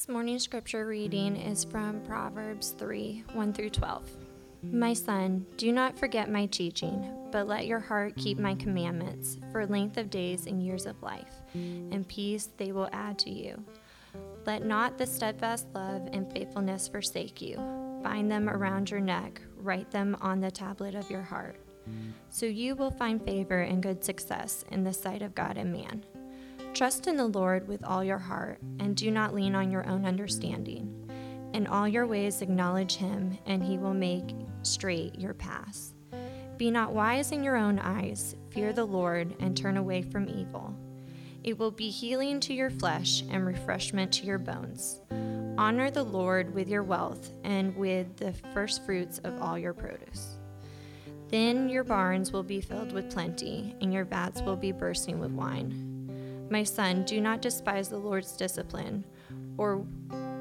This morning scripture reading is from Proverbs 3 1 through 12. My son, do not forget my teaching, but let your heart keep my commandments for length of days and years of life, and peace they will add to you. Let not the steadfast love and faithfulness forsake you. Bind them around your neck, write them on the tablet of your heart. So you will find favor and good success in the sight of God and man. Trust in the Lord with all your heart, and do not lean on your own understanding. In all your ways acknowledge him, and he will make straight your paths. Be not wise in your own eyes, fear the Lord, and turn away from evil. It will be healing to your flesh and refreshment to your bones. Honor the Lord with your wealth and with the first fruits of all your produce. Then your barns will be filled with plenty, and your vats will be bursting with wine. My son, do not despise the Lord's discipline, or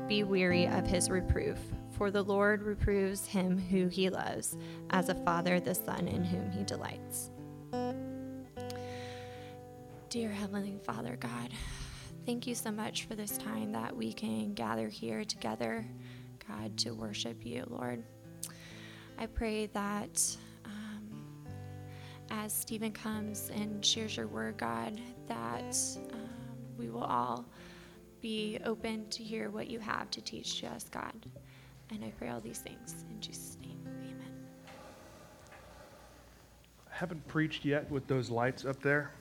be weary of his reproof, for the Lord reproves him who he loves, as a father the son in whom he delights. Dear Heavenly Father God, thank you so much for this time that we can gather here together, God, to worship you, Lord. I pray that as Stephen comes and shares your word, God, that um, we will all be open to hear what you have to teach to us, God. And I pray all these things in Jesus' name. Amen. I haven't preached yet with those lights up there.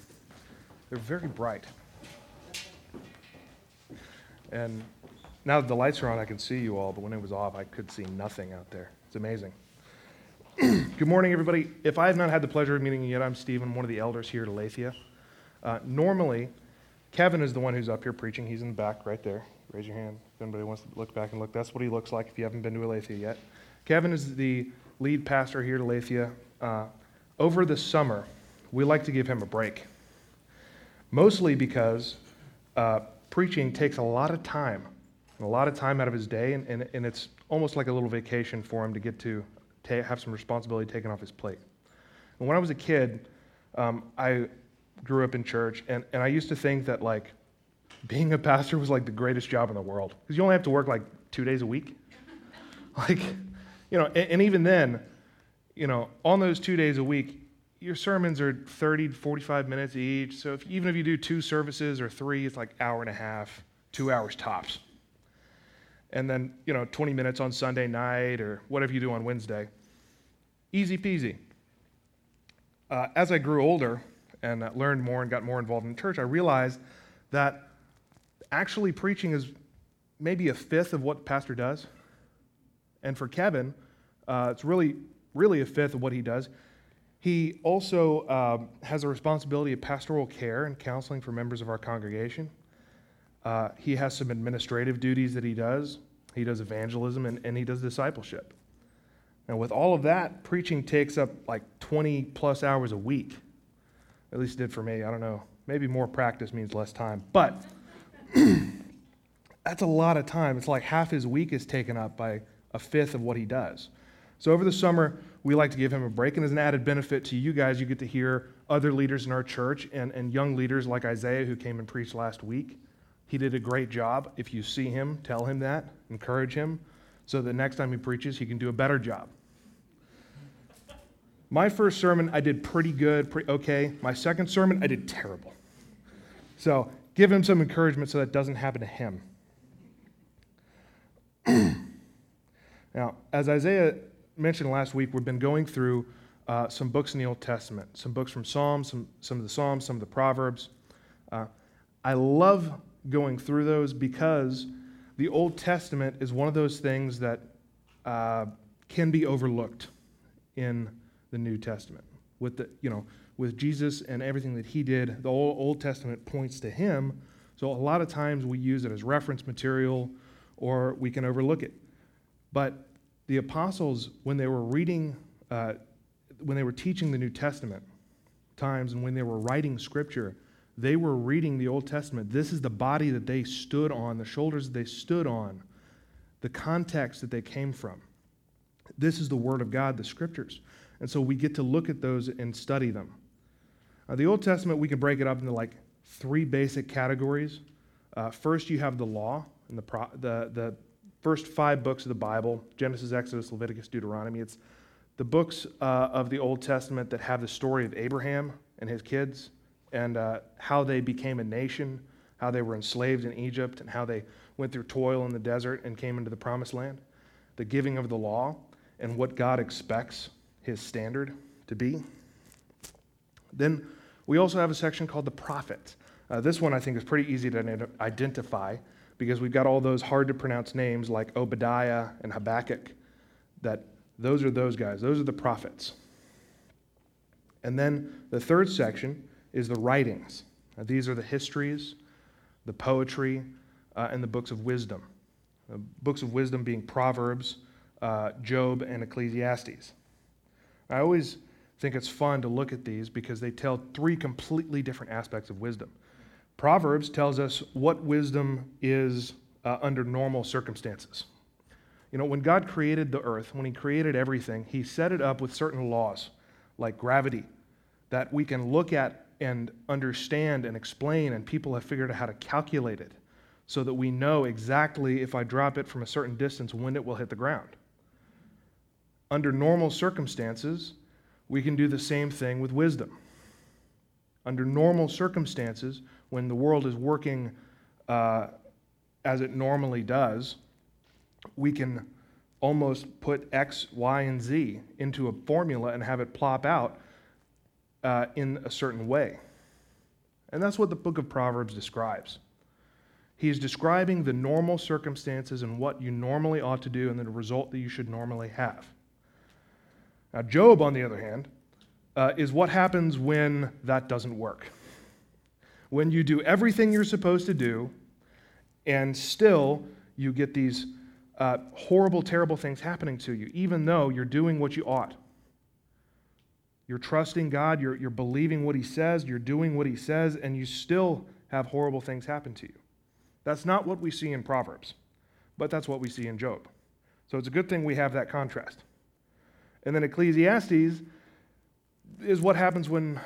They're very bright. And now that the lights are on, I can see you all, but when it was off, I could see nothing out there. It's amazing. Good morning, everybody. If I have not had the pleasure of meeting you yet, I'm Stephen, one of the elders here at Aletheia. Uh, normally, Kevin is the one who's up here preaching. He's in the back right there. Raise your hand if anybody wants to look back and look. That's what he looks like if you haven't been to Aletheia yet. Kevin is the lead pastor here at Aletheia. Uh, over the summer, we like to give him a break, mostly because uh, preaching takes a lot of time, a lot of time out of his day, and, and, and it's almost like a little vacation for him to get to ta- have some responsibility taken off his plate. And when I was a kid, um, I grew up in church, and, and I used to think that like being a pastor was like the greatest job in the world because you only have to work like two days a week. like, you know, and, and even then, you know, on those two days a week, your sermons are 30 to 45 minutes each. So if, even if you do two services or three, it's like hour and a half, two hours tops. And then, you know, 20 minutes on Sunday night or whatever you do on Wednesday. Easy peasy. Uh, as I grew older and uh, learned more and got more involved in church, I realized that actually preaching is maybe a fifth of what the pastor does. And for Kevin, uh, it's really, really a fifth of what he does. He also um, has a responsibility of pastoral care and counseling for members of our congregation. Uh, he has some administrative duties that he does. He does evangelism and, and he does discipleship. And with all of that, preaching takes up like 20 plus hours a week. At least it did for me. I don't know. Maybe more practice means less time. But that's a lot of time. It's like half his week is taken up by a fifth of what he does. So over the summer, we like to give him a break. And as an added benefit to you guys, you get to hear other leaders in our church and, and young leaders like Isaiah, who came and preached last week. He did a great job. If you see him, tell him that, encourage him, so that next time he preaches, he can do a better job. My first sermon, I did pretty good, pretty okay. My second sermon, I did terrible. So give him some encouragement so that doesn't happen to him. now, as Isaiah mentioned last week, we've been going through uh, some books in the Old Testament, some books from Psalms, some, some of the Psalms, some of the Proverbs. Uh, I love going through those because the Old Testament is one of those things that uh, can be overlooked in the New Testament. With the, you know, with Jesus and everything that he did, the Old, Old Testament points to him. So a lot of times we use it as reference material or we can overlook it. But the apostles, when they were reading, uh, when they were teaching the New Testament times and when they were writing scripture, they were reading the Old Testament. This is the body that they stood on, the shoulders they stood on, the context that they came from. This is the Word of God, the Scriptures. And so we get to look at those and study them. Uh, the Old Testament, we can break it up into like three basic categories. Uh, first, you have the law, and the, pro- the, the first five books of the Bible Genesis, Exodus, Leviticus, Deuteronomy. It's the books uh, of the Old Testament that have the story of Abraham and his kids and uh, how they became a nation, how they were enslaved in Egypt, and how they went through toil in the desert and came into the promised land, the giving of the law, and what God expects his standard to be. Then we also have a section called the prophets. Uh, this one I think is pretty easy to identify because we've got all those hard to pronounce names like Obadiah and Habakkuk. That those are those guys, those are the prophets. And then the third section is the writings. Now, these are the histories, the poetry, uh, and the books of wisdom. The books of wisdom being Proverbs, uh, Job, and Ecclesiastes. I always think it's fun to look at these because they tell three completely different aspects of wisdom. Proverbs tells us what wisdom is uh, under normal circumstances. You know, when God created the earth, when He created everything, He set it up with certain laws, like gravity, that we can look at and understand and explain, and people have figured out how to calculate it so that we know exactly if I drop it from a certain distance when it will hit the ground. Under normal circumstances, we can do the same thing with wisdom. Under normal circumstances, when the world is working uh, as it normally does, we can almost put X, Y, and Z into a formula and have it plop out uh, in a certain way. And that's what the book of Proverbs describes. He's describing the normal circumstances and what you normally ought to do and the result that you should normally have. Now, Job, on the other hand, uh, is what happens when that doesn't work when you do everything you're supposed to do, and still you get these uh, horrible, terrible things happening to you, even though you're doing what you ought. You're trusting God, you're, you're believing what He says, you're doing what He says, and you still have horrible things happen to you. That's not what we see in Proverbs, but that's what we see in Job. So it's a good thing we have that contrast. And then Ecclesiastes is what happens when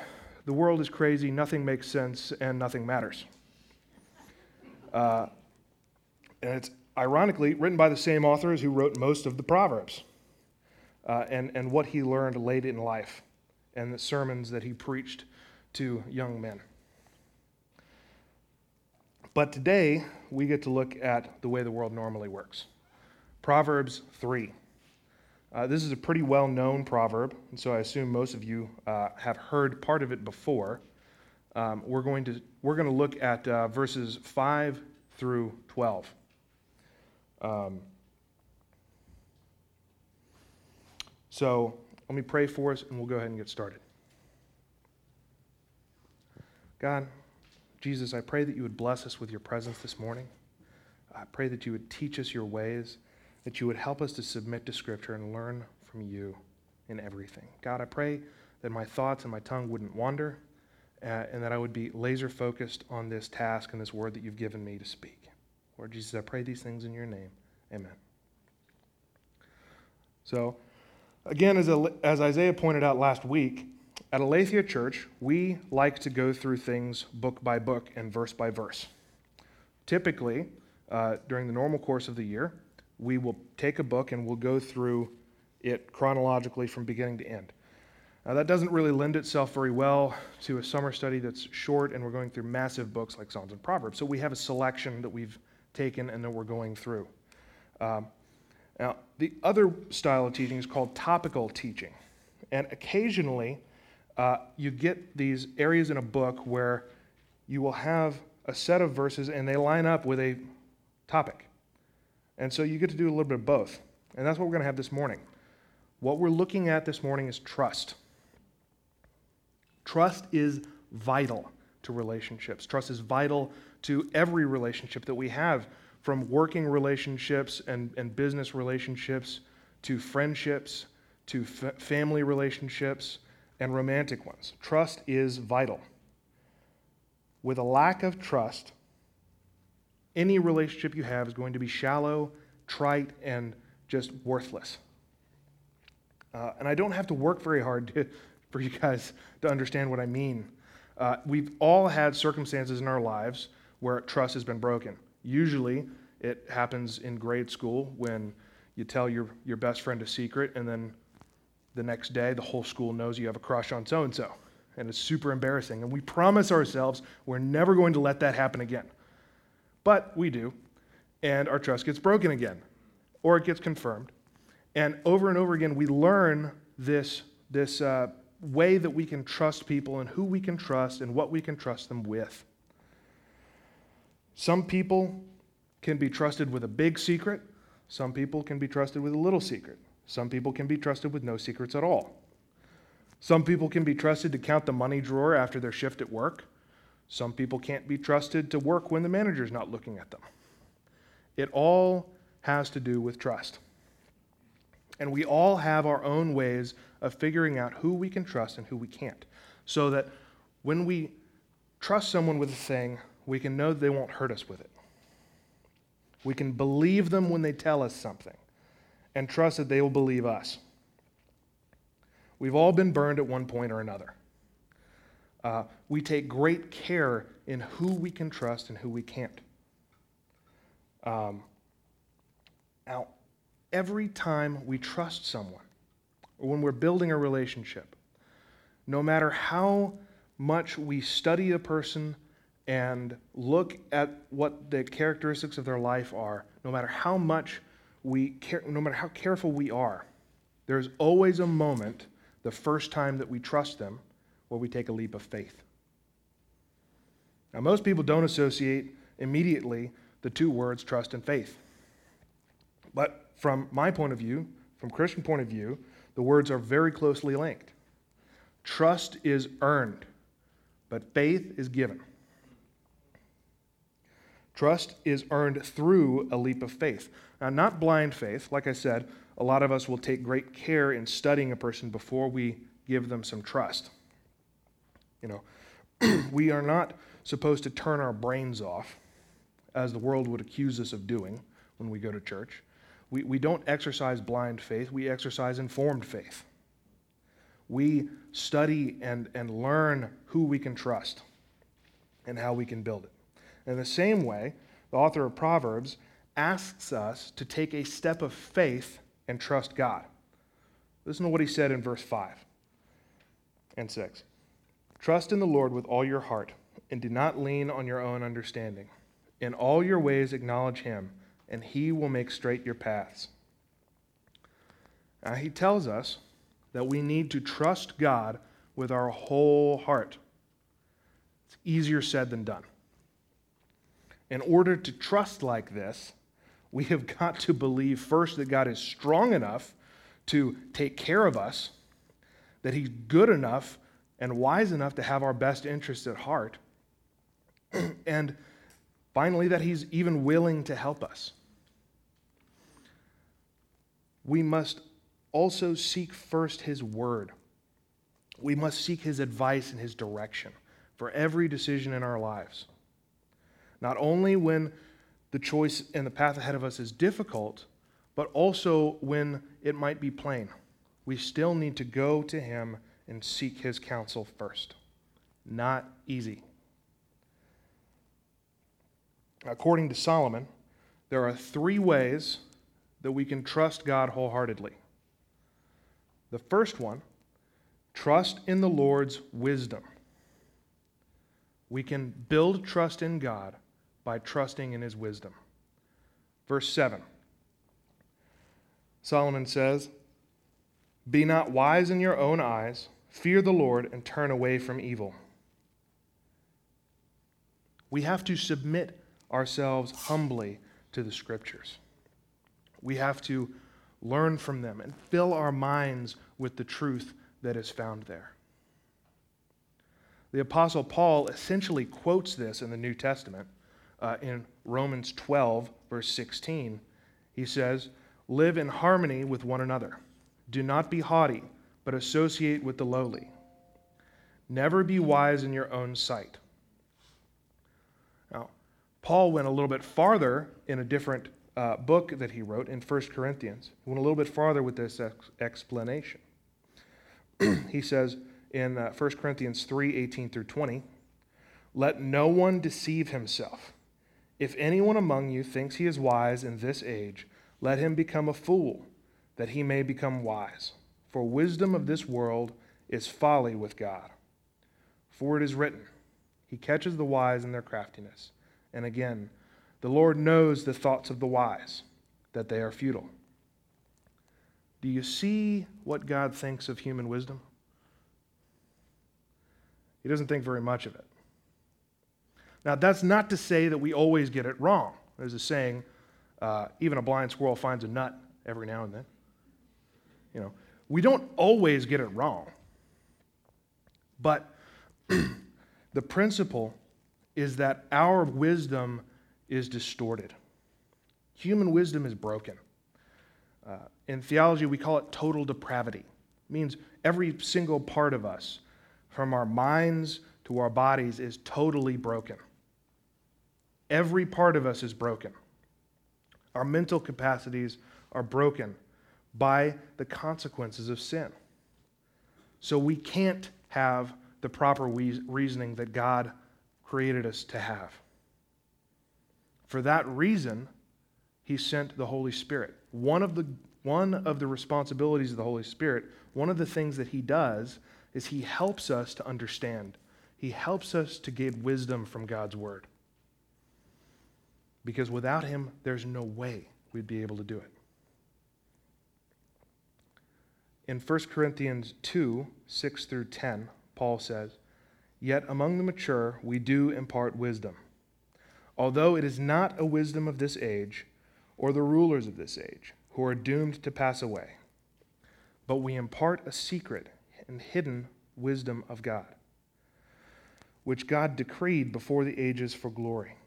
the world is crazy, nothing makes sense, and nothing matters. Uh, and it's ironically written by the same authors who wrote most of the Proverbs uh, and, and what he learned late in life and the sermons that he preached to young men. But today, we get to look at the way the world normally works. Proverbs 3. Uh, this is a pretty well known proverb, and so I assume most of you uh, have heard part of it before. Um, we're, going to, we're going to look at uh, verses 5 through 12. Um, so let me pray for us, and we'll go ahead and get started. God, Jesus, I pray that you would bless us with your presence this morning. I pray that you would teach us your ways that you would help us to submit to Scripture and learn from you in everything. God, I pray that my thoughts and my tongue wouldn't wander, uh, and that I would be laser focused on this task and this word that you've given me to speak. Lord Jesus, I pray these things in your name. Amen. So, again, as, as Isaiah pointed out last week, at Aletheia Church, we like to go through things book by book and verse by verse. Typically, uh, during the normal course of the year, we will take a book and we'll go through it chronologically from beginning to end. Now, that doesn't really lend itself very well to a summer study that's short and we're going through massive books like Psalms and Proverbs. So we have a selection that we've taken and that we're going through. Um, now, the other style of teaching is called topical teaching. And occasionally, uh, you get these areas in a book where you will have a set of verses and they line up with a topic. And so you get to do a little bit of both. And that's what we're going to have this morning. What we're looking at this morning is trust. Trust is vital to relationships. Trust is vital to every relationship that we have, from working relationships and, and business relationships to friendships to f- family relationships and romantic ones. Trust is vital. With a lack of trust, any relationship you have is going to be shallow, trite, and just worthless. Uh, and I don't have to work very hard to, for you guys to understand what I mean. Uh, we've all had circumstances in our lives where trust has been broken. Usually, It happens in grade school when you tell your, your best friend a secret, and then the next day the whole school knows you have a crush on so and so. And it's super embarrassing. And we promise ourselves we're never going to let that happen again. But we do. And our trust gets broken again, or it gets confirmed. And over and over again, we learn this, this uh, way that we can trust people and who we can trust and what we can trust them with. Some people can be trusted with a big secret, some people can be trusted with a little secret, some people can be trusted with no secrets at all. Some people can be trusted to count the money drawer after their shift at work. Some people can't be trusted to work when the manager's not looking at them. It all has to do with trust. And we all have our own ways of figuring out who we can trust and who we can't. So that when we trust someone with a thing, we can know they won't hurt us with it. We can believe them when they tell us something and trust that they will believe us. We've all been burned at one point or another. Uh, we take great care in who we can trust and who we can't. Um, now, every time we trust someone, or when we're building a relationship, no matter how much we study a person and look at what the characteristics of their life are, no matter how much we care, no matter how careful we are, there's always a moment, the first time that we trust them, where we take a leap of faith. Now, most people don't associate immediately the two words trust and faith. But from my point of view, from Christian point of view, the words are very closely linked. Trust is earned, but faith is given. Trust is earned through a leap of faith. Now, not blind faith. Like I said, a lot of us will take great care in studying a person before we give them some trust. You know, we are not supposed to turn our brains off, as the world would accuse us of doing when we go to church. We, we don't exercise blind faith, we exercise informed faith. We study and, and learn who we can trust and how we can build it. In the same way, the author of Proverbs asks us to take a step of faith and trust God. Listen to what he said in verse 5 and 6. Trust in the Lord with all your heart, and do not lean on your own understanding. In all your ways acknowledge him, and he will make straight your paths. Now, he tells us that we need to trust God with our whole heart. It's easier said than done in order to trust like this, we have got to believe first that God is strong enough to take care of us, that He's good enough and wise enough to have our best interests at heart, and finally, that He's even willing to help us. We must also seek first His Word. We must seek His advice and His direction for every decision in our lives. Not only when the choice and the path ahead of us is difficult, but also when it might be plain. We still need to go to Him and seek His counsel first. Not easy. According to Solomon, there are three ways that we can trust God wholeheartedly. The first one, trust in the Lord's wisdom. We can build trust in God by trusting in his wisdom. Verse 7 Solomon says, Be not wise in your own eyes, fear the Lord, and turn away from evil. We have to submit ourselves humbly to the scriptures. We have to learn from them and fill our minds with the truth that is found there. The Apostle Paul essentially quotes this in the New Testament uh, in Romans 12, verse 16. He says, Live in harmony with one another. Do not be haughty, but associate with the lowly. Never be wise in your own sight. Paul went a little bit farther in a different uh, book that he wrote in 1 Corinthians. He went a little bit farther with this ex- explanation. he says in uh, 1 Corinthians 3 18 through 20, Let no one deceive himself. If anyone among you thinks he is wise in this age, let him become a fool, that he may become wise. For wisdom of this world is folly with God. For it is written, He catches the wise in their craftiness. And again, the Lord knows the thoughts of the wise, that they are futile. Do you see what God thinks of human wisdom? He doesn't think very much of it. Now, that's not to say that we always get it wrong. There's a saying, uh, even a blind squirrel finds a nut every now and then. You know, we don't always get it wrong. But the principle is that our wisdom is distorted. Human wisdom is broken. Uh, in theology, we call it total depravity. It means every single part of us, from our minds to our bodies, is totally broken. Every part of us is broken. Our mental capacities are broken by the consequences of sin. So we can't have the proper reasoning that God created us to have. For that reason, he sent the Holy Spirit. One of the, one of the responsibilities of the Holy Spirit, one of the things that he does, is he helps us to understand. He helps us to get wisdom from God's word because without him, there's no way we'd be able to do it. In 1 Corinthians 2 6 through 10, Paul says, Yet among the mature we do impart wisdom, although it is not a wisdom of this age or the rulers of this age who are doomed to pass away, but we impart a secret and hidden wisdom of God, which God decreed before the ages for glory.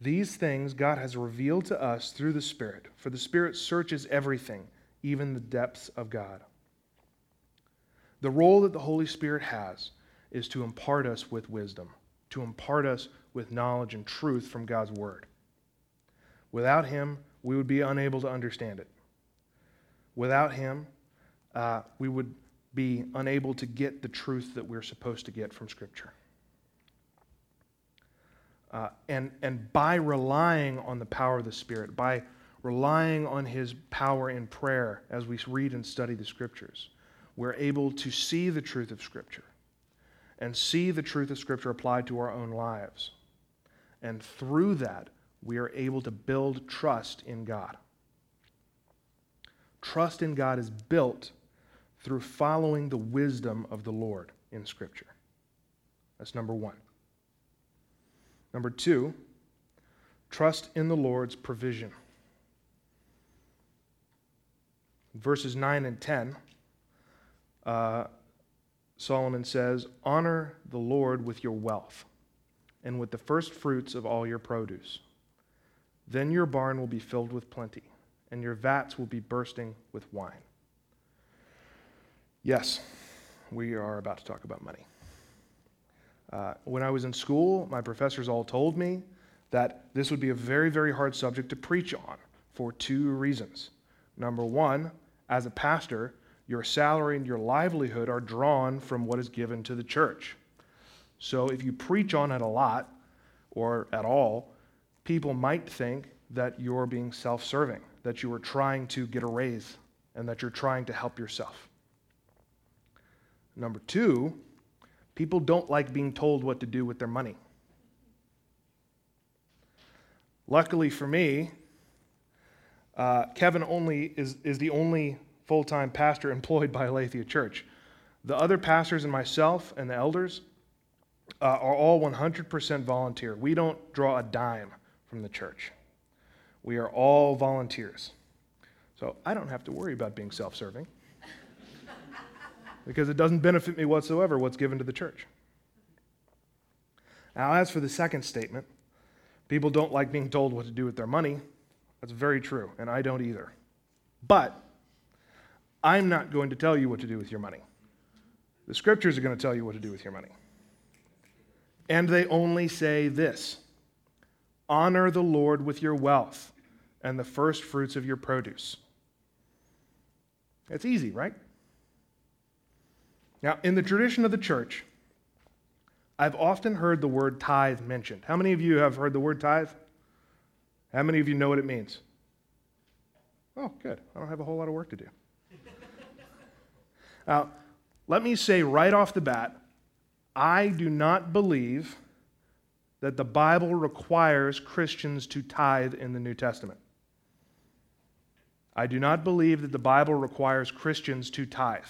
These things God has revealed to us through the Spirit, for the Spirit searches everything, even the depths of God. The role that the Holy Spirit has is to impart us with wisdom, to impart us with knowledge and truth from God's Word. Without Him, we would be unable to understand it. Without Him, uh, we would be unable to get the truth that we're supposed to get from Scripture. Uh, and, and by relying on the power of the Spirit, by relying on His power in prayer as we read and study the Scriptures, we're able to see the truth of Scripture and see the truth of Scripture applied to our own lives. And through that, we are able to build trust in God. Trust in God is built through following the wisdom of the Lord in Scripture. That's number one. Number two, trust in the Lord's provision. Verses 9 and 10, uh, Solomon says, Honor the Lord with your wealth and with the first fruits of all your produce. Then your barn will be filled with plenty, and your vats will be bursting with wine. Yes, we are about to talk about money. Uh, when I was in school, my professors all told me that this would be a very, very hard subject to preach on for two reasons. Number one, as a pastor, your salary and your livelihood are drawn from what is given to the church. So if you preach on it a lot or at all, people might think that you're being self serving, that you are trying to get a raise, and that you're trying to help yourself. Number two, People don't like being told what to do with their money. Luckily for me, uh, Kevin only is, is the only full time pastor employed by Aletheia Church. The other pastors and myself and the elders uh, are all 100% volunteer. We don't draw a dime from the church. We are all volunteers. So I don't have to worry about being self serving because it doesn't benefit me whatsoever what's given to the church. Now, as for the second statement, people don't like being told what to do with their money. That's very true, and I don't either. But I'm not going to tell you what to do with your money. The scriptures are going to tell you what to do with your money. And they only say this honor the Lord with your wealth and the first fruits of your produce. It's easy, right? Now, in the tradition of the church, I've often heard the word tithe mentioned. How many of you have heard the word tithe? How many of you know what it means? Oh, good. I don't have a whole lot of work to do. Now, uh, let me say right off the bat I do not believe that the Bible requires Christians to tithe in the New Testament. I do not believe that the Bible requires Christians to tithe.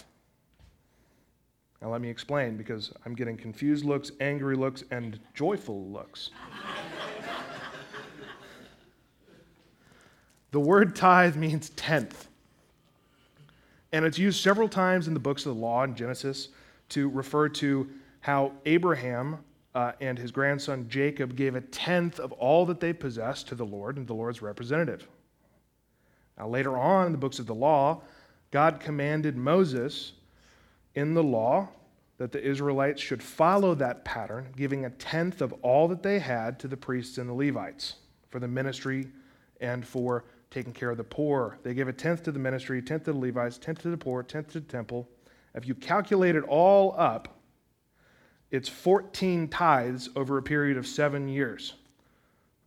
Now, let me explain because I'm getting confused looks, angry looks, and joyful looks. the word tithe means tenth. And it's used several times in the books of the law in Genesis to refer to how Abraham uh, and his grandson Jacob gave a tenth of all that they possessed to the Lord and the Lord's representative. Now, later on in the books of the law, God commanded Moses in the law that the Israelites should follow that pattern, giving a tenth of all that they had to the priests and the Levites for the ministry and for taking care of the poor. They give a tenth to the ministry, a tenth to the Levites, tenth to the poor, tenth to the temple. If you calculate it all up, it's 14 tithes over a period of seven years.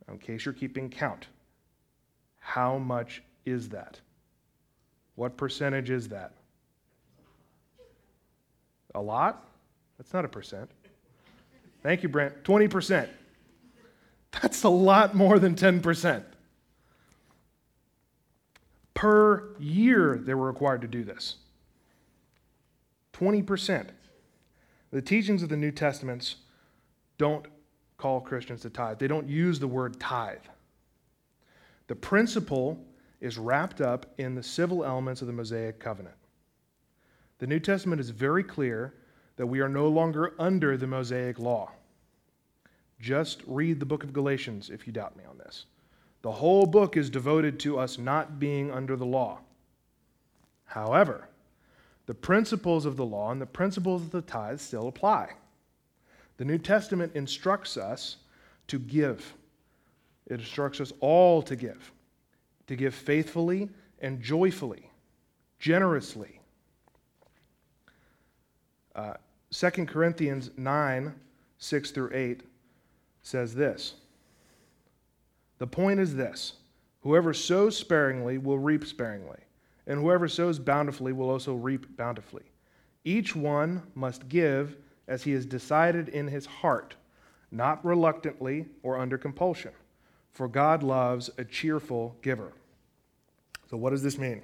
In case you're keeping count, how much is that? What percentage is that? A lot? That's not a percent. Thank you, Brent. 20%. That's a lot more than 10%. Per year, they were required to do this. 20%. The teachings of the New Testaments don't call Christians to tithe, they don't use the word tithe. The principle is wrapped up in the civil elements of the Mosaic covenant. The New Testament is very clear that we are no longer under the Mosaic law. Just read the book of Galatians if you doubt me on this. The whole book is devoted to us not being under the law. However, the principles of the law and the principles of the tithe still apply. The New Testament instructs us to give, it instructs us all to give, to give faithfully and joyfully, generously. Uh, 2 Corinthians 9 6 through 8 says this The point is this whoever sows sparingly will reap sparingly and whoever sows bountifully will also reap bountifully. Each one must give as he has decided in his heart, not reluctantly or under compulsion, for God loves a cheerful giver. So, what does this mean?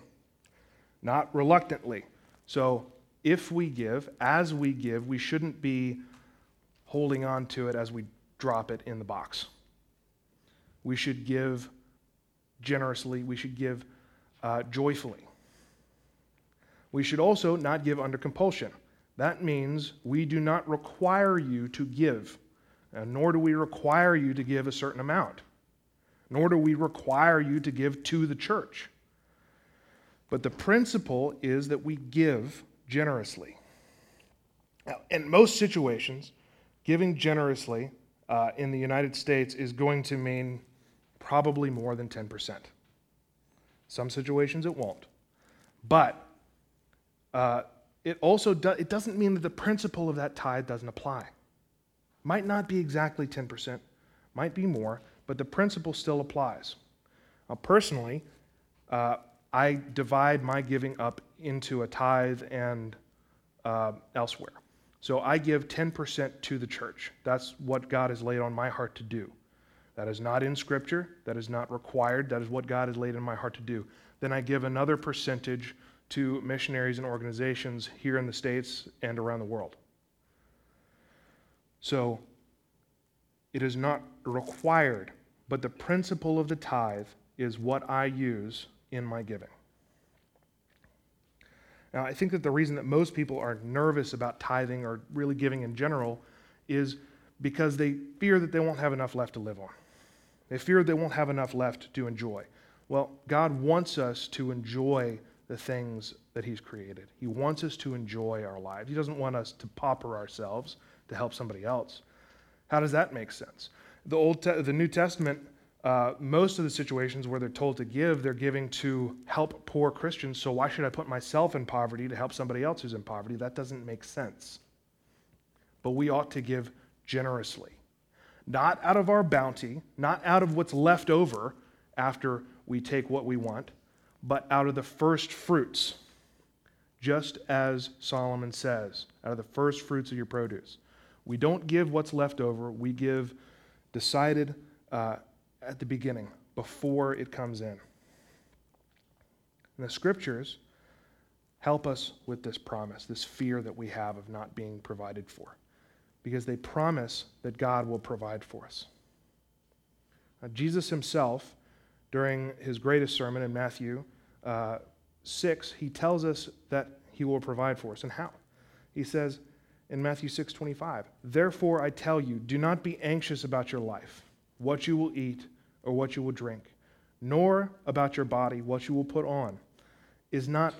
Not reluctantly. So, if we give, as we give, we shouldn't be holding on to it as we drop it in the box. We should give generously, we should give uh, joyfully. We should also not give under compulsion. That means we do not require you to give, nor do we require you to give a certain amount, nor do we require you to give to the church. But the principle is that we give generously. Now, in most situations, giving generously uh, in the United States is going to mean probably more than 10%. Some situations it won't. But uh, it also do, it doesn't mean that the principle of that tithe doesn't apply. Might not be exactly 10%, might be more, but the principle still applies. Now, personally, uh, I divide my giving up into a tithe and uh, elsewhere. So I give 10% to the church. That's what God has laid on my heart to do. That is not in Scripture. That is not required. That is what God has laid in my heart to do. Then I give another percentage to missionaries and organizations here in the States and around the world. So it is not required, but the principle of the tithe is what I use in my giving. Now, I think that the reason that most people are nervous about tithing or really giving in general is because they fear that they won't have enough left to live on. They fear they won't have enough left to enjoy. Well, God wants us to enjoy the things that He's created. He wants us to enjoy our lives. He doesn't want us to pauper ourselves to help somebody else. How does that make sense? The Old, Te- the New Testament, uh, most of the situations where they're told to give, they're giving to help poor Christians. So why should I put myself in poverty to help somebody else who's in poverty? That doesn't make sense. But we ought to give generously. Not out of our bounty, not out of what's left over after we take what we want, but out of the first fruits, just as Solomon says, out of the first fruits of your produce. We don't give what's left over, we give decided uh, at the beginning, before it comes in. And the scriptures help us with this promise, this fear that we have of not being provided for, because they promise that God will provide for us. Now, Jesus himself, during his greatest sermon in Matthew uh, 6, he tells us that he will provide for us. And how? He says in Matthew 6 25, Therefore I tell you, do not be anxious about your life, what you will eat or what you will drink, nor about your body, what you will put on. Is not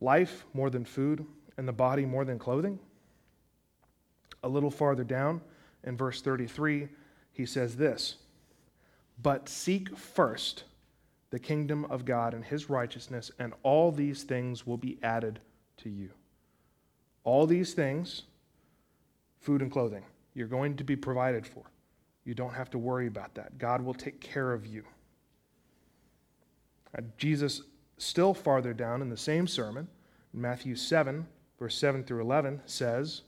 life more than food, and the body more than clothing? A little farther down in verse 33, he says this But seek first the kingdom of God and his righteousness, and all these things will be added to you. All these things, food and clothing, you're going to be provided for. You don't have to worry about that. God will take care of you. Uh, Jesus, still farther down in the same sermon, Matthew 7, verse 7 through 11, says,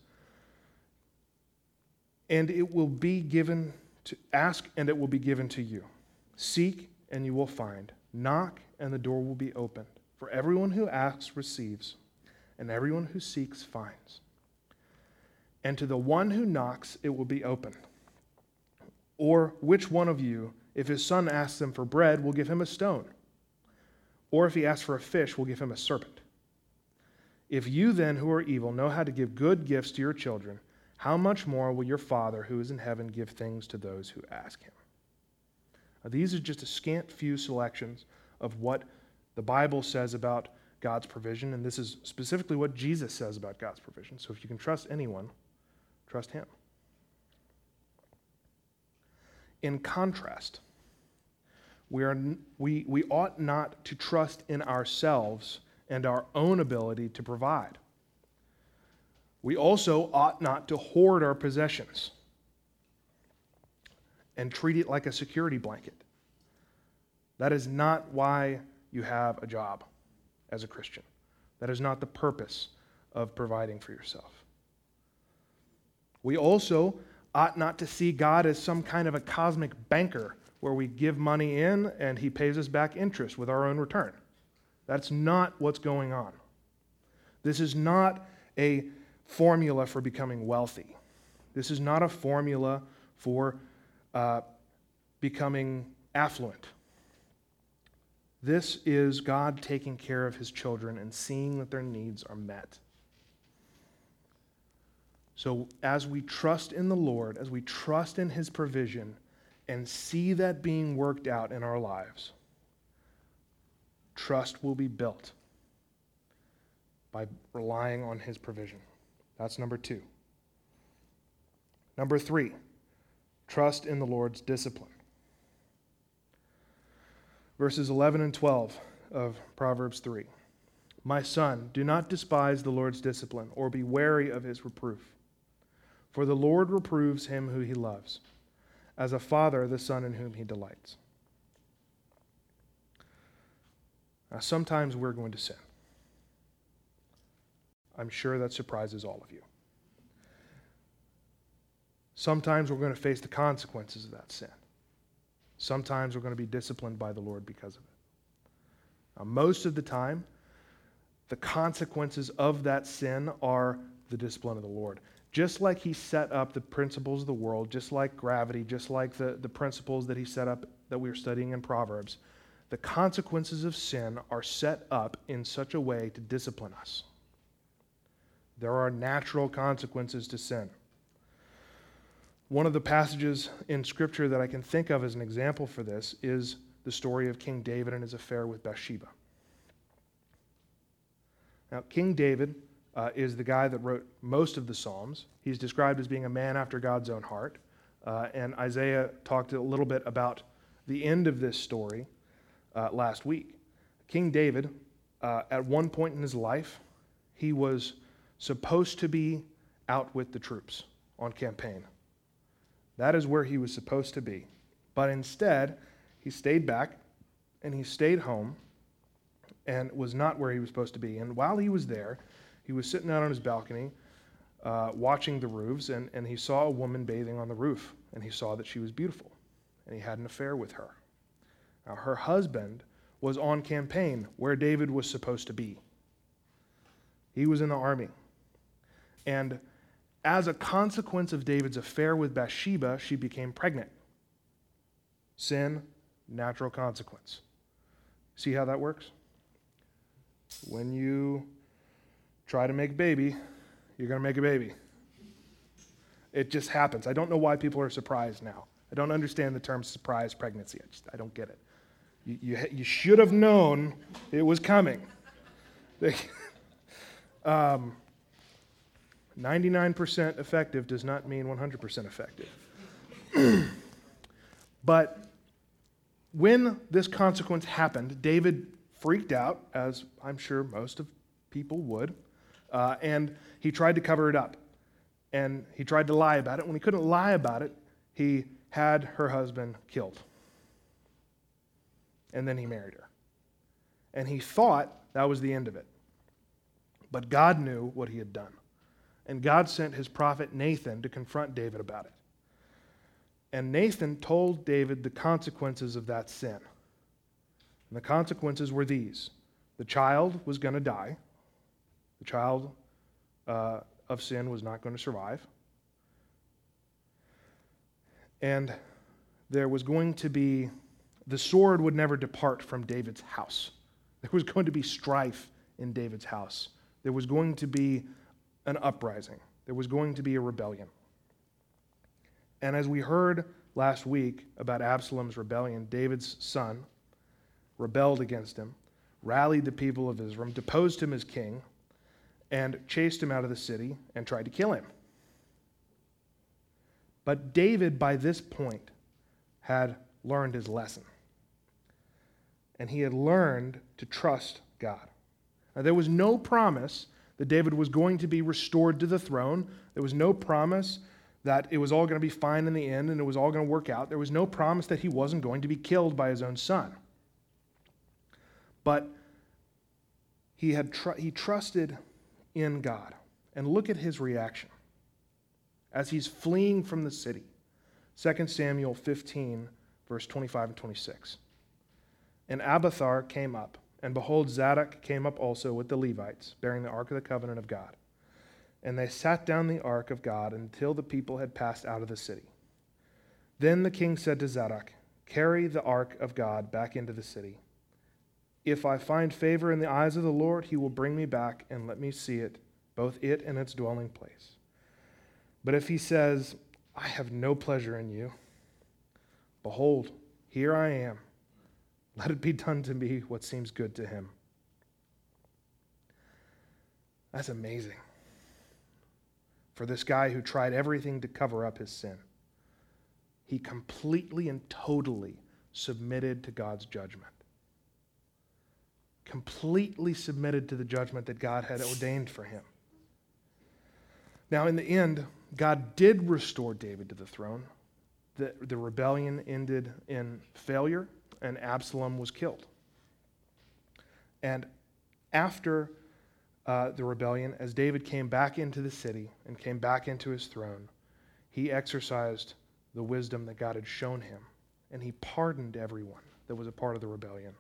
And it will be given to ask, and it will be given to you. Seek, and you will find. Knock, and the door will be opened. For everyone who asks receives, and everyone who seeks finds. And to the one who knocks, it will be opened. Or which one of you, if his son asks him for bread, will give him a stone? Or if he asks for a fish, will give him a serpent? If you then, who are evil, know how to give good gifts to your children, how much more will your Father who is in heaven give things to those who ask him? Now, these are just a scant few selections of what the Bible says about God's provision, and this is specifically what Jesus says about God's provision. So if you can trust anyone, trust him. In contrast, we, are, we, we ought not to trust in ourselves and our own ability to provide. We also ought not to hoard our possessions and treat it like a security blanket. That is not why you have a job as a Christian. That is not the purpose of providing for yourself. We also ought not to see God as some kind of a cosmic banker where we give money in and he pays us back interest with our own return. That's not what's going on. This is not a formula for becoming wealthy. This is not a formula for uh, becoming affluent. This is God taking care of his children and seeing that their needs are met. So, as we trust in the Lord, as we trust in his provision, and see that being worked out in our lives, trust will be built by relying on his provision. That's number two. Number three, trust in the Lord's discipline. Verses 11 and 12 of Proverbs 3. My son, do not despise the Lord's discipline or be wary of his reproof. For the Lord reproves him who he loves, as a father the son in whom he delights. Now, sometimes we're going to sin. I'm sure that surprises all of you. Sometimes we're going to face the consequences of that sin. Sometimes we're going to be disciplined by the Lord because of it. Now, most of the time, the consequences of that sin are the discipline of the Lord. Just like He set up the principles of the world, just like gravity, just like the, the principles that He set up that we are studying in Proverbs, the consequences of sin are set up in such a way to discipline us. There are natural consequences to sin. One of the passages in Scripture that I can think of as an example for this is the story of King David and his affair with Bathsheba. Now, King David uh, is the guy that wrote most of the Psalms. He's described as being a man after God's own heart. Uh, and Isaiah talked a little bit about the end of this story uh, last week. King David, uh, at one point in his life, he was supposed to be out with the troops on campaign. That is where he was supposed to be. But instead, he stayed back and he stayed home and was not where he was supposed to be. And while he was there, he was sitting out on his balcony uh, watching the roofs, and, and he saw a woman bathing on the roof, and he saw that she was beautiful, and he had an affair with her. Now, her husband was on campaign where David was supposed to be. He was in the army. And as a consequence of David's affair with Bathsheba, she became pregnant. Sin, natural consequence. See how that works? When you try to make a baby, you're going to make a baby. It just happens. I don't know why people are surprised now. I don't understand the term surprise pregnancy. I, just, I don't get it. You, you, you should have known it was coming. um, 99% effective does not mean 100% effective. but when this consequence happened, David freaked out, as I'm sure most of people would, uh, and he tried to cover it up. And he tried to lie about it. When he couldn't lie about it, he had her husband killed. And then he married her. And he thought that was the end of it. But God knew what he had done. And God sent his prophet Nathan to confront David about it. And Nathan told David the consequences of that sin. And the consequences were these the child was going to die, the child uh, of sin was not going to survive. And there was going to be, the sword would never depart from David's house. There was going to be strife in David's house. There was going to be an uprising. There was going to be a rebellion. And as we heard last week about Absalom's rebellion, David's son rebelled against him, rallied the people of Israel, deposed him as king, and chased him out of the city and tried to kill him. But David, by this point, had learned his lesson. And he had learned to trust God. Now, there was no promise that David was going to be restored to the throne. There was no promise that it was all going to be fine in the end and it was all going to work out. There was no promise that he wasn't going to be killed by his own son. But he, had tr- he trusted in God. And look at his reaction as he's fleeing from the city. 2 Samuel 15, verse 25 and 26. And Abiathar came up, and behold, Zadok came up also with the Levites, bearing the ark of the covenant of God. And they sat down the ark of God until the people had passed out of the city. Then the king said to Zadok, Carry the ark of God back into the city. If I find favor in the eyes of the Lord, he will bring me back and let me see it, both it and its dwelling place. But if he says, I have no pleasure in you, behold, here I am. Let it be done to me what seems good to him. That's amazing. For this guy who tried everything to cover up his sin, he completely and totally submitted to God's judgment completely submitted to the judgment that God had ordained for him. Now, in the end, God did restore David to the throne. The, the rebellion ended in failure, and Absalom was killed. And after uh, the rebellion, as David came back into the city and came back into his throne, he exercised the wisdom that God had shown him, and he pardoned everyone that was a part of the rebellion.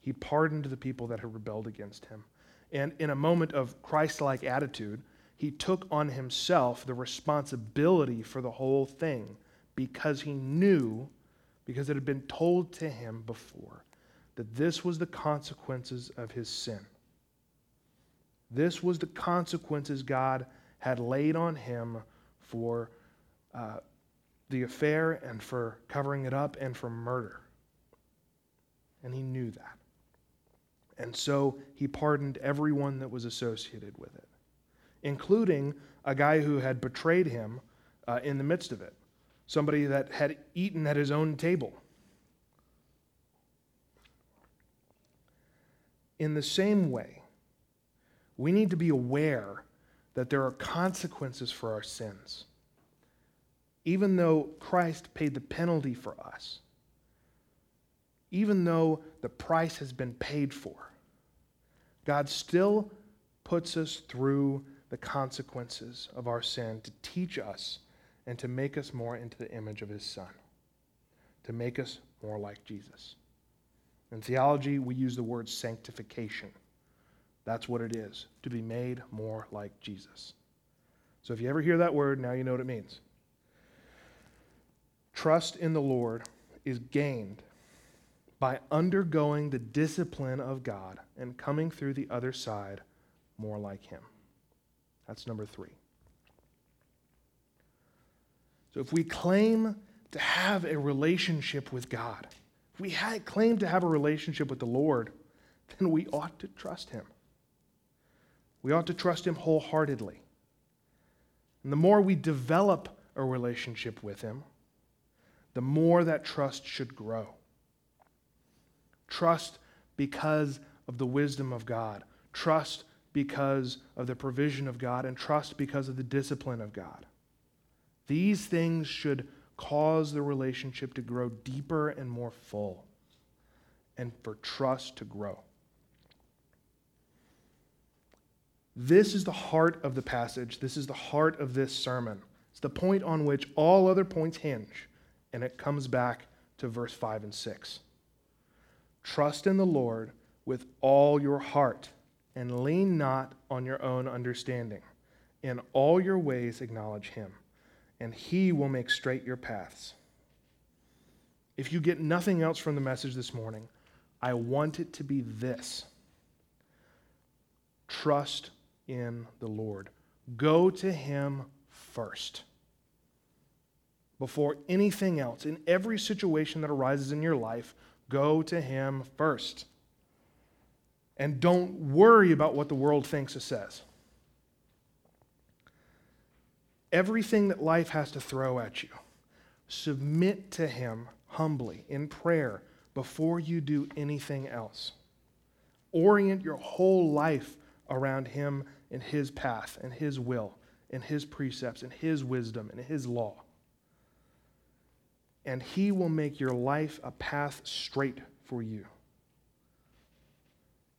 He pardoned the people that had rebelled against him. And in a moment of Christ like attitude, he took on himself the responsibility for the whole thing because he knew, because it had been told to him before, that this was the consequences of his sin. This was the consequences God had laid on him for uh, the affair and for covering it up and for murder. And he knew that. And so he pardoned everyone that was associated with it, including a guy who had betrayed him uh, in the midst of it, somebody that had eaten at his own table. In the same way, we need to be aware that there are consequences for our sins. even though Christ paid the penalty for us, even though the price has been paid for, God still puts us through the consequences of our sin to teach us and to make us more into the image of his Son, to make us more like Jesus. In theology, we use the word sanctification. That's what it is, to be made more like Jesus. So if you ever hear that word, now you know what it means. Trust in the Lord is gained by undergoing the discipline of God and coming through the other side more like Him. That's number three. So if we claim to have a relationship with God, if we claim to have a relationship with the Lord, then we ought to trust Him. We ought to trust Him wholeheartedly. And the more we develop a relationship with Him, the more that trust should grow. Trust because of the wisdom of God. Trust because of the provision of God. And trust because of the discipline of God. These things should cause the relationship to grow deeper and more full, and for trust to grow. This is the heart of the passage. This is the heart of this sermon. It's the point on which all other points hinge, and it comes back to verse 5 and 6. Trust in the Lord with all your heart, and lean not on your own understanding. In all your ways, acknowledge him and he will make straight your paths. If you get nothing else from the message this morning, I want it to be this trust in the Lord. Go to him first. Before anything else, in every situation that arises in your life, go to him first. And don't worry about what the world thinks or says everything that life has to throw at you. Submit to Him humbly in prayer before you do anything else. Orient your whole life around Him and His path and His will and His precepts and His wisdom and His law. And He will make your life a path straight for you.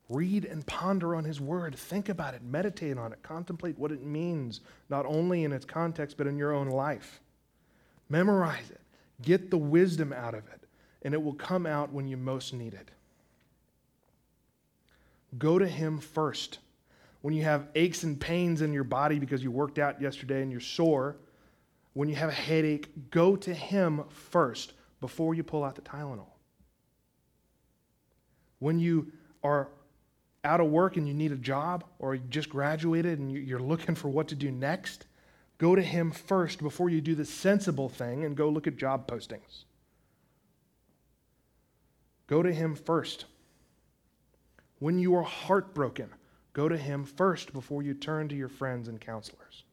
Read and ponder on His Word. Think about it. Meditate on it. Contemplate what it means, not only in its context, but in your own life. Memorize it. Get the wisdom out of it, and it will come out when you most need it. Go to Him first. When you have aches and pains in your body because you worked out yesterday and you're sore, when you have a headache, go to Him first before you pull out the Tylenol. When you are out of work and you need a job, or you just graduated and you're looking for what to do next, go to Him first before you do the sensible thing and go look at job postings. Go to Him first. When you are heartbroken, go to Him first before you turn to your friends and counselors.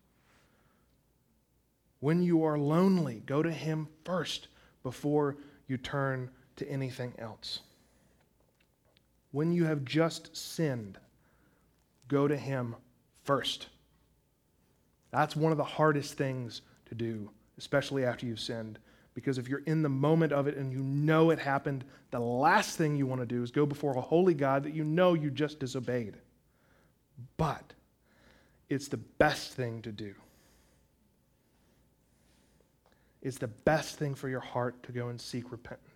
When you are lonely, go to Him first before you turn to anything else when you have just sinned, go to Him first. That's one of the hardest things to do, especially after you've sinned. Because if you're in the moment of it and you know it happened, the last thing you want to do is go before a holy God that you know you just disobeyed. But it's the best thing to do. It's the best thing for your heart to go and seek repentance.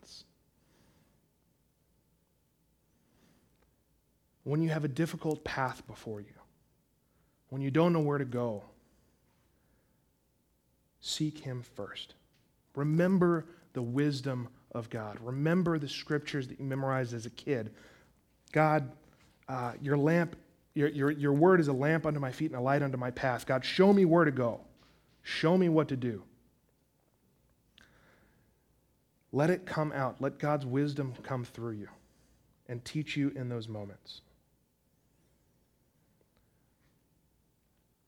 When you have a difficult path before you, when you don't know where to go, seek Him first. Remember the wisdom of God. Remember the scriptures that you memorized as a kid. God, uh, your lamp, your, your, your word is a lamp unto my feet and a light unto my path. God, show me where to go. Show me what to do. Let it come out. Let God's wisdom come through you and teach you in those moments.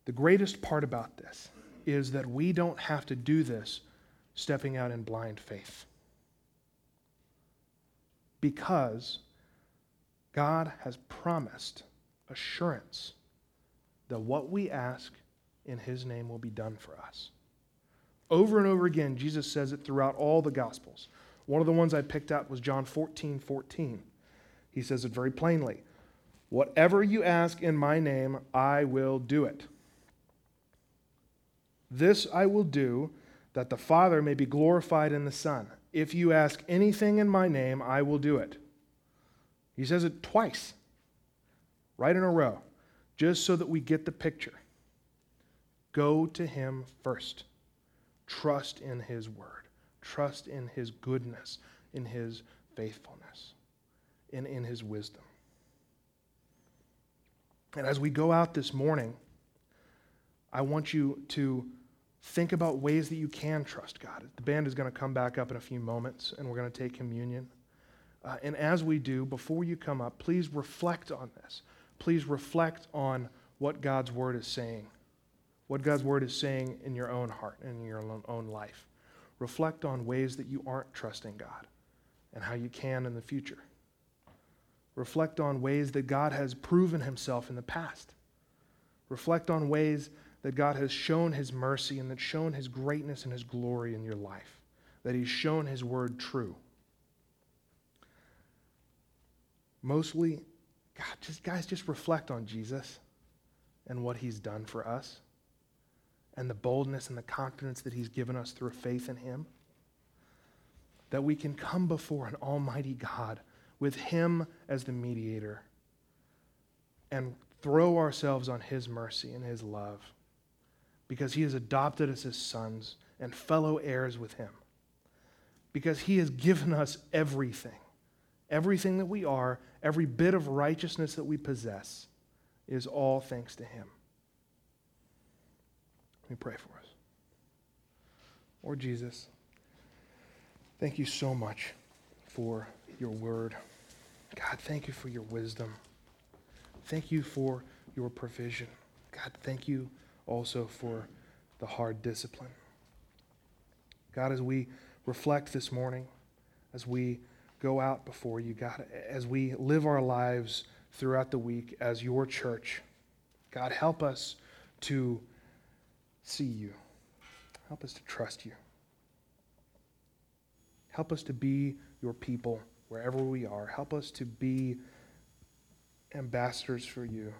The greatest part about this is that we don't have to do this stepping out in blind faith. Because God has promised assurance that what we ask in His name will be done for us. Over and over again, Jesus says it throughout all the Gospels. One of the ones I picked out was John 14 14. He says it very plainly Whatever you ask in my name, I will do it. This I will do that the Father may be glorified in the Son. If you ask anything in my name, I will do it. He says it twice, right in a row, just so that we get the picture. Go to him first. Trust in his word. Trust in his goodness, in his faithfulness, and in his wisdom. And as we go out this morning, I want you to think about ways that you can trust God. The band is going to come back up in a few moments, and we're going to take communion. Uh, and as we do, before you come up, please reflect on this. Please reflect on what God's word is saying, what God's word is saying in your own heart and in your own life. Reflect on ways that you aren't trusting God and how you can in the future. Reflect on ways that God has proven himself in the past. Reflect on ways that God has shown his mercy and that shown his greatness and his glory in your life, that he's shown his word true. Mostly, God, just guys, just reflect on Jesus and what he's done for us and the boldness and the confidence that he's given us through faith in him. That we can come before an almighty God with him as the mediator and throw ourselves on his mercy and his love because he has adopted us as sons and fellow heirs with him. Because he has given us everything. Everything that we are, every bit of righteousness that we possess, is all thanks to him. Let me pray for us. Lord Jesus, thank you so much for your word. God, thank you for your wisdom. Thank you for your provision. God, thank you also for the hard discipline. God, as we reflect this morning, as we go out before you, God, as we live our lives throughout the week as your church, God, help us to see you. Help us to trust you. Help us to be your people wherever we are. Help us to be ambassadors for you.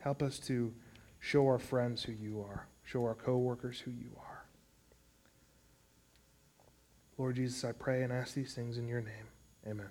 Help us to Show our friends who you are. Show our coworkers who you are. Lord Jesus, I pray and ask these things in your name. Amen.